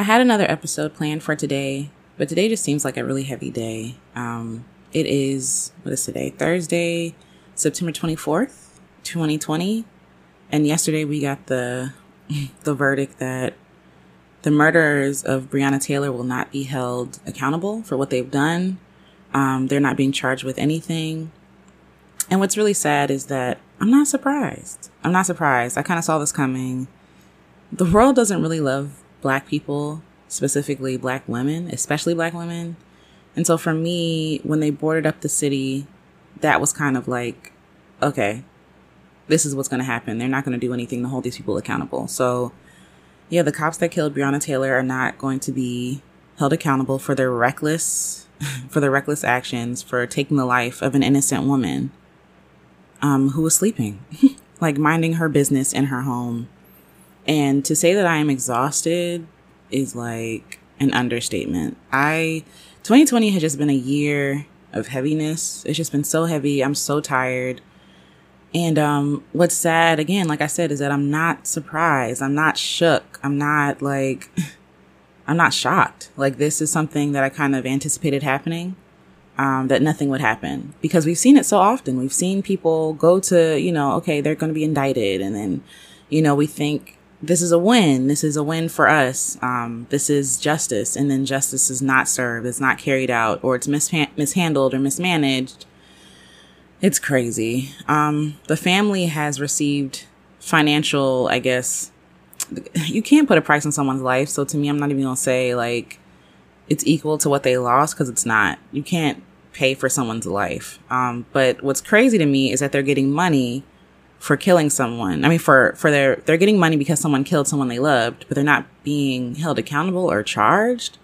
I had another episode planned for today, but today just seems like a really heavy day. Um, it is, what is today? Thursday, September 24th, 2020. And yesterday we got the, the verdict that the murderers of Breonna Taylor will not be held accountable for what they've done. Um, they're not being charged with anything. And what's really sad is that I'm not surprised. I'm not surprised. I kind of saw this coming. The world doesn't really love black people, specifically black women, especially black women. And so for me, when they boarded up the city, that was kind of like, okay, this is what's going to happen. They're not going to do anything to hold these people accountable. So, yeah, the cops that killed Breonna Taylor are not going to be held accountable for their reckless, for their reckless actions, for taking the life of an innocent woman, um, who was sleeping, like minding her business in her home and to say that I am exhausted is like an understatement. I, 2020 has just been a year of heaviness. It's just been so heavy. I'm so tired. And um, what's sad, again, like I said, is that I'm not surprised. I'm not shook. I'm not like, I'm not shocked. Like this is something that I kind of anticipated happening. Um, that nothing would happen because we've seen it so often. We've seen people go to, you know, okay, they're going to be indicted. And then, you know, we think this is a win. This is a win for us. Um, this is justice. And then justice is not served. It's not carried out or it's mishandled or mismanaged. It's crazy. Um, the family has received financial, I guess, you can't put a price on someone's life. So to me, I'm not even going to say like it's equal to what they lost because it's not. You can't pay for someone's life. Um, but what's crazy to me is that they're getting money for killing someone. I mean, for, for their, they're getting money because someone killed someone they loved, but they're not being held accountable or charged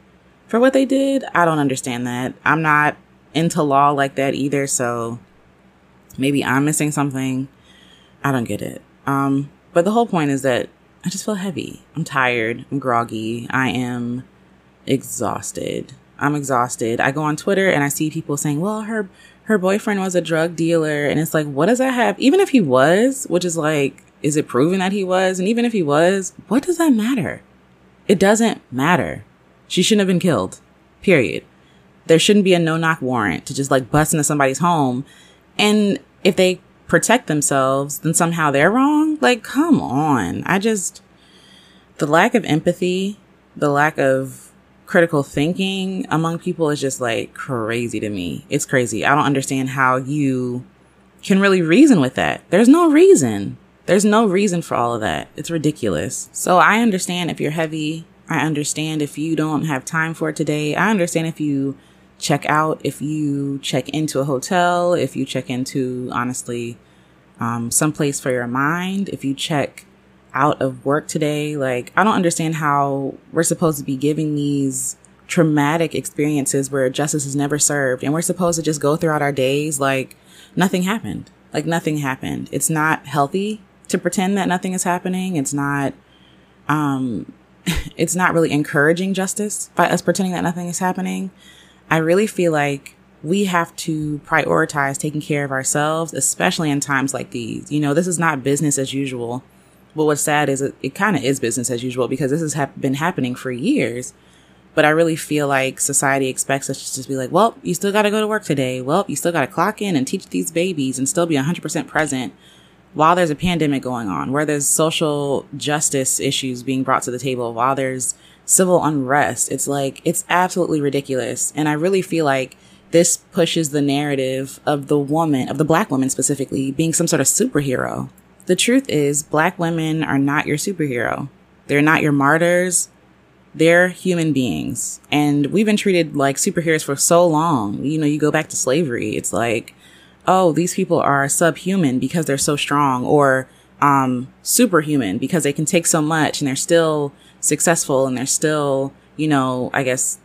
for what they did. I don't understand that. I'm not into law like that either. So maybe I'm missing something. I don't get it. Um, but the whole point is that I just feel heavy. I'm tired. I'm groggy. I am exhausted. I'm exhausted. I go on Twitter and I see people saying, well, her, her boyfriend was a drug dealer. And it's like, what does that have? Even if he was, which is like, is it proven that he was? And even if he was, what does that matter? It doesn't matter. She shouldn't have been killed. Period. There shouldn't be a no knock warrant to just like bust into somebody's home. And if they protect themselves, then somehow they're wrong. Like, come on. I just, the lack of empathy, the lack of critical thinking among people is just like crazy to me. It's crazy. I don't understand how you can really reason with that. There's no reason. There's no reason for all of that. It's ridiculous. So I understand if you're heavy. I understand if you don't have time for it today. I understand if you check out, if you check into a hotel, if you check into honestly, um, someplace for your mind, if you check out of work today. Like, I don't understand how we're supposed to be giving these traumatic experiences where justice is never served and we're supposed to just go throughout our days like nothing happened. Like nothing happened. It's not healthy to pretend that nothing is happening. It's not, um, it's not really encouraging justice by us pretending that nothing is happening. I really feel like we have to prioritize taking care of ourselves, especially in times like these. You know, this is not business as usual. But what's sad is it, it kind of is business as usual because this has ha- been happening for years. But I really feel like society expects us to just be like, well, you still got to go to work today. Well, you still got to clock in and teach these babies and still be 100% present while there's a pandemic going on, where there's social justice issues being brought to the table, while there's civil unrest. It's like, it's absolutely ridiculous. And I really feel like this pushes the narrative of the woman, of the black woman specifically, being some sort of superhero. The truth is, black women are not your superhero. They're not your martyrs. They're human beings. And we've been treated like superheroes for so long. You know, you go back to slavery. It's like, oh, these people are subhuman because they're so strong or, um, superhuman because they can take so much and they're still successful and they're still, you know, I guess,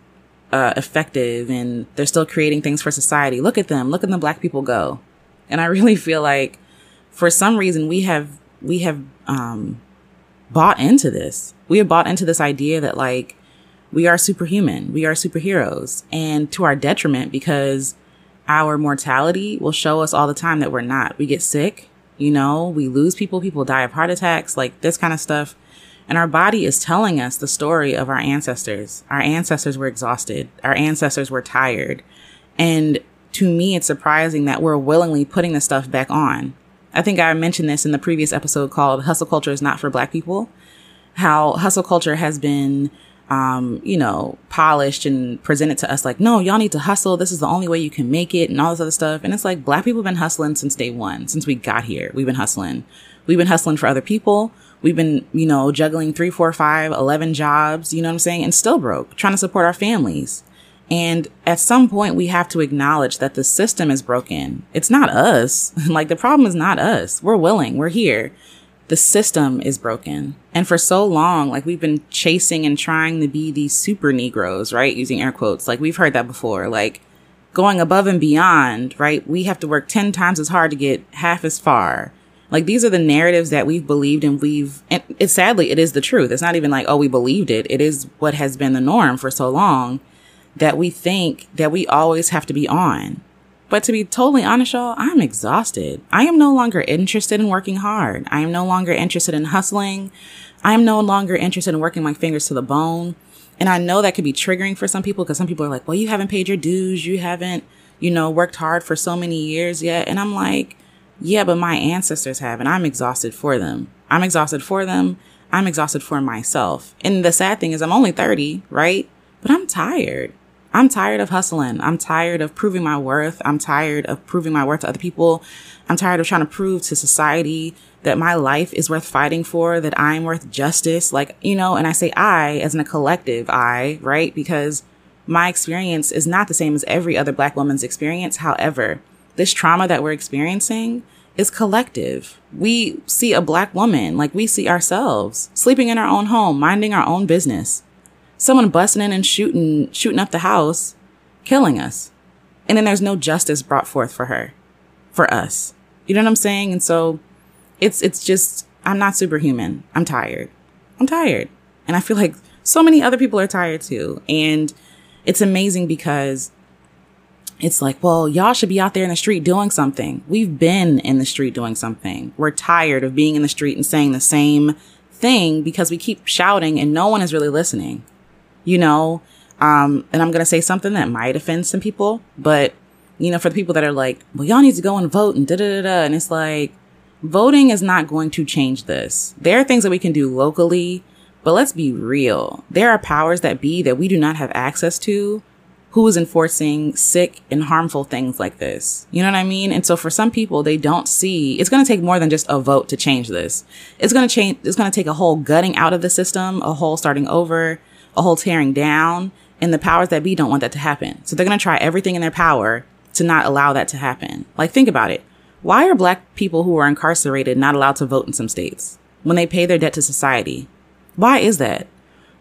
uh, effective and they're still creating things for society. Look at them. Look at the black people go. And I really feel like for some reason we have we have um bought into this. We have bought into this idea that like we are superhuman, we are superheroes, and to our detriment because our mortality will show us all the time that we're not. We get sick, you know, we lose people, people die of heart attacks, like this kind of stuff. And our body is telling us the story of our ancestors. Our ancestors were exhausted. Our ancestors were tired. And to me, it's surprising that we're willingly putting this stuff back on. I think I mentioned this in the previous episode called Hustle Culture is Not for Black People. How hustle culture has been, um, you know, polished and presented to us like, no, y'all need to hustle. This is the only way you can make it and all this other stuff. And it's like, black people have been hustling since day one, since we got here. We've been hustling. We've been hustling for other people. We've been, you know, juggling three, four, five, 11 jobs, you know what I'm saying? And still broke, trying to support our families. And at some point, we have to acknowledge that the system is broken. It's not us. like the problem is not us. We're willing. We're here. The system is broken. And for so long, like we've been chasing and trying to be these super Negroes, right? Using air quotes. Like we've heard that before. Like going above and beyond, right? We have to work 10 times as hard to get half as far. Like these are the narratives that we've believed and we've, and it sadly, it is the truth. It's not even like, oh, we believed it. It is what has been the norm for so long that we think that we always have to be on. But to be totally honest, y'all, I'm exhausted. I am no longer interested in working hard. I am no longer interested in hustling. I am no longer interested in working my fingers to the bone. And I know that could be triggering for some people because some people are like, well, you haven't paid your dues. You haven't, you know, worked hard for so many years yet. And I'm like, yeah, but my ancestors have, and I'm exhausted for them. I'm exhausted for them. I'm exhausted for myself. And the sad thing is I'm only 30, right? But I'm tired. I'm tired of hustling. I'm tired of proving my worth. I'm tired of proving my worth to other people. I'm tired of trying to prove to society that my life is worth fighting for, that I'm worth justice. Like, you know, and I say I as in a collective I, right? Because my experience is not the same as every other black woman's experience. However, this trauma that we're experiencing is collective. We see a black woman, like we see ourselves sleeping in our own home, minding our own business someone busting in and shooting, shooting up the house, killing us. And then there's no justice brought forth for her, for us. You know what I'm saying? And so it's, it's just, I'm not superhuman. I'm tired. I'm tired. And I feel like so many other people are tired too. And it's amazing because it's like, well, y'all should be out there in the street doing something. We've been in the street doing something. We're tired of being in the street and saying the same thing because we keep shouting and no one is really listening you know, um, and I'm going to say something that might offend some people, but you know, for the people that are like, well, y'all need to go and vote and da da da da. And it's like, voting is not going to change this. There are things that we can do locally, but let's be real. There are powers that be that we do not have access to who is enforcing sick and harmful things like this. You know what I mean? And so for some people, they don't see, it's going to take more than just a vote to change this. It's going to change, it's going to take a whole gutting out of the system, a whole starting over, a whole tearing down, and the powers that be don't want that to happen. So they're going to try everything in their power to not allow that to happen. Like, think about it. Why are black people who are incarcerated not allowed to vote in some states when they pay their debt to society? Why is that?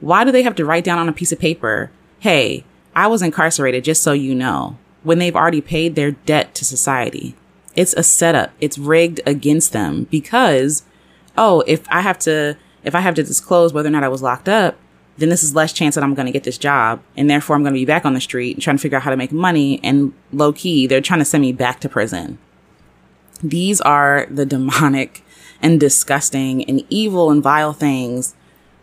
Why do they have to write down on a piece of paper, hey, I was incarcerated just so you know, when they've already paid their debt to society? It's a setup. It's rigged against them because, oh, if I have to, if I have to disclose whether or not I was locked up, then this is less chance that I'm going to get this job. And therefore I'm going to be back on the street and trying to figure out how to make money. And low key, they're trying to send me back to prison. These are the demonic and disgusting and evil and vile things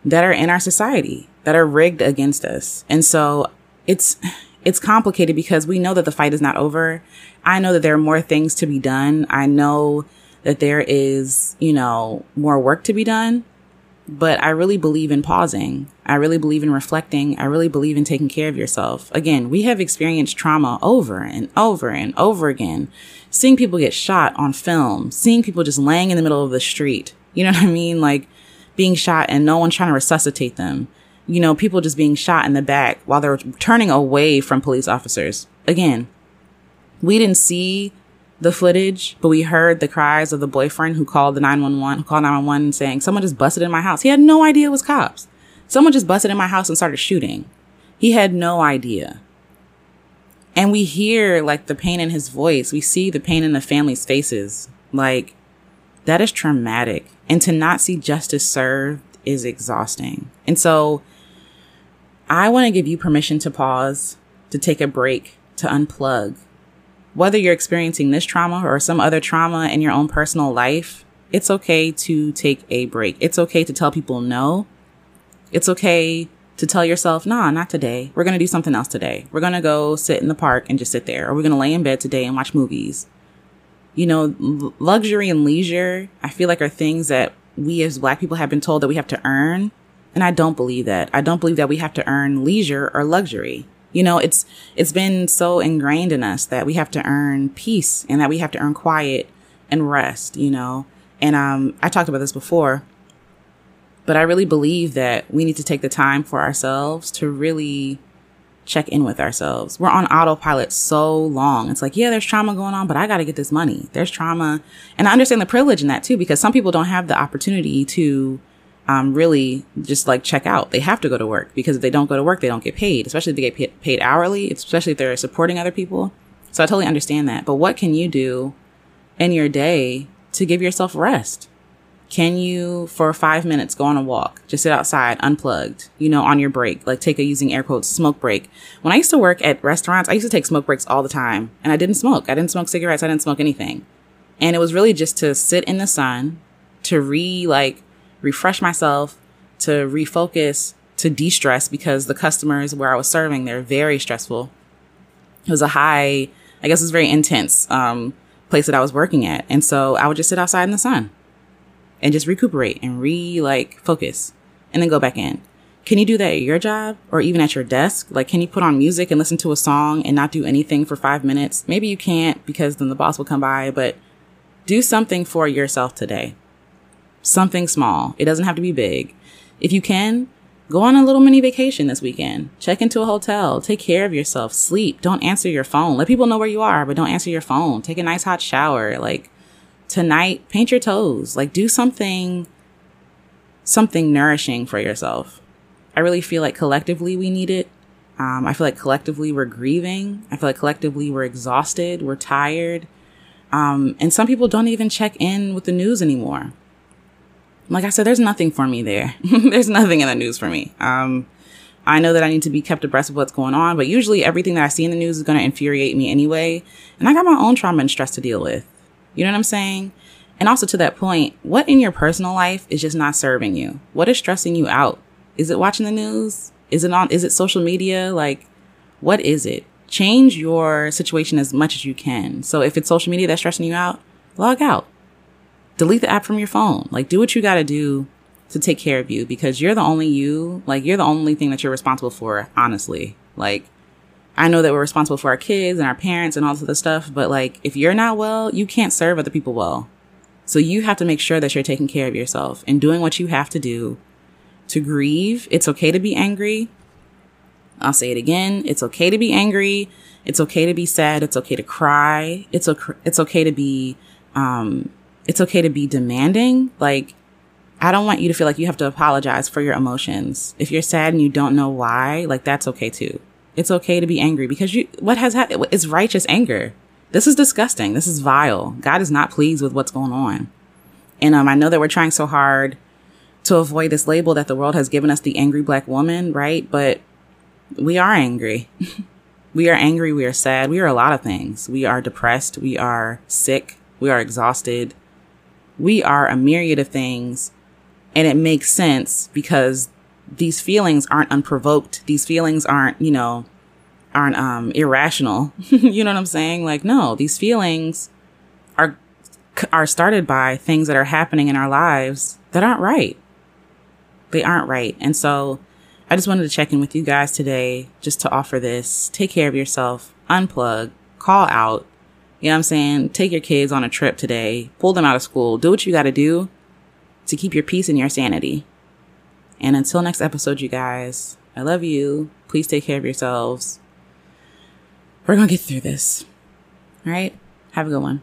that are in our society that are rigged against us. And so it's, it's complicated because we know that the fight is not over. I know that there are more things to be done. I know that there is, you know, more work to be done but I really believe in pausing. I really believe in reflecting. I really believe in taking care of yourself. Again, we have experienced trauma over and over and over again. Seeing people get shot on film, seeing people just laying in the middle of the street. You know what I mean? Like being shot and no one trying to resuscitate them. You know, people just being shot in the back while they're turning away from police officers. Again, we didn't see the footage, but we heard the cries of the boyfriend who called the 911, who called 911 saying, someone just busted in my house. He had no idea it was cops. Someone just busted in my house and started shooting. He had no idea. And we hear like the pain in his voice. We see the pain in the family's faces. Like that is traumatic. And to not see justice served is exhausting. And so I want to give you permission to pause, to take a break, to unplug, whether you're experiencing this trauma or some other trauma in your own personal life, it's okay to take a break. It's okay to tell people no. It's okay to tell yourself, nah, not today. We're going to do something else today. We're going to go sit in the park and just sit there, or we're going to lay in bed today and watch movies. You know, l- luxury and leisure, I feel like are things that we as black people have been told that we have to earn. And I don't believe that. I don't believe that we have to earn leisure or luxury. You know, it's, it's been so ingrained in us that we have to earn peace and that we have to earn quiet and rest, you know? And, um, I talked about this before but I really believe that we need to take the time for ourselves to really check in with ourselves. We're on autopilot so long. It's like, yeah, there's trauma going on, but I got to get this money. There's trauma. And I understand the privilege in that too, because some people don't have the opportunity to um, really just like check out. They have to go to work because if they don't go to work, they don't get paid, especially if they get paid hourly, especially if they're supporting other people. So I totally understand that. But what can you do in your day to give yourself rest? Can you, for five minutes, go on a walk? Just sit outside, unplugged, you know, on your break, like take a using air quotes smoke break. When I used to work at restaurants, I used to take smoke breaks all the time and I didn't smoke. I didn't smoke cigarettes. I didn't smoke anything. And it was really just to sit in the sun, to re, like, refresh myself, to refocus, to de stress because the customers where I was serving, they're very stressful. It was a high, I guess it was very intense, um, place that I was working at. And so I would just sit outside in the sun and just recuperate and re like focus and then go back in. Can you do that at your job or even at your desk? Like, can you put on music and listen to a song and not do anything for five minutes? Maybe you can't because then the boss will come by, but do something for yourself today. Something small. It doesn't have to be big. If you can, go on a little mini vacation this weekend. Check into a hotel. Take care of yourself. Sleep. Don't answer your phone. Let people know where you are, but don't answer your phone. Take a nice hot shower. Like, tonight, paint your toes. Like do something, something nourishing for yourself. I really feel like collectively we need it. Um, I feel like collectively we're grieving. I feel like collectively we're exhausted. We're tired. Um, and some people don't even check in with the news anymore. Like I said, there's nothing for me there. there's nothing in the news for me. Um, I know that I need to be kept abreast of what's going on, but usually everything that I see in the news is going to infuriate me anyway. And I got my own trauma and stress to deal with. You know what I'm saying? And also to that point, what in your personal life is just not serving you? What is stressing you out? Is it watching the news? Is it on, is it social media? Like, what is it? Change your situation as much as you can. So if it's social media that's stressing you out, log out. Delete the app from your phone. Like, do what you gotta do to take care of you because you're the only you. Like, you're the only thing that you're responsible for, honestly. Like, I know that we're responsible for our kids and our parents and all this other stuff, but like, if you're not well, you can't serve other people well. So you have to make sure that you're taking care of yourself and doing what you have to do to grieve. It's okay to be angry. I'll say it again. It's okay to be angry. It's okay to be sad. It's okay to cry. It's okay. It's okay to be, um, it's okay to be demanding. Like, I don't want you to feel like you have to apologize for your emotions. If you're sad and you don't know why, like that's okay too. It's okay to be angry because you, what has happened? It's righteous anger. This is disgusting. This is vile. God is not pleased with what's going on. And, um, I know that we're trying so hard to avoid this label that the world has given us the angry black woman, right? But we are angry. we are angry. We are sad. We are a lot of things. We are depressed. We are sick. We are exhausted. We are a myriad of things. And it makes sense because these feelings aren't unprovoked. These feelings aren't, you know, aren't um irrational. you know what I'm saying? Like no, these feelings are are started by things that are happening in our lives that aren't right. They aren't right. And so I just wanted to check in with you guys today just to offer this. Take care of yourself, unplug, call out. You know what I'm saying? Take your kids on a trip today, pull them out of school, do what you got to do to keep your peace and your sanity. And until next episode, you guys, I love you. Please take care of yourselves. We're going to get through this. All right. Have a good one.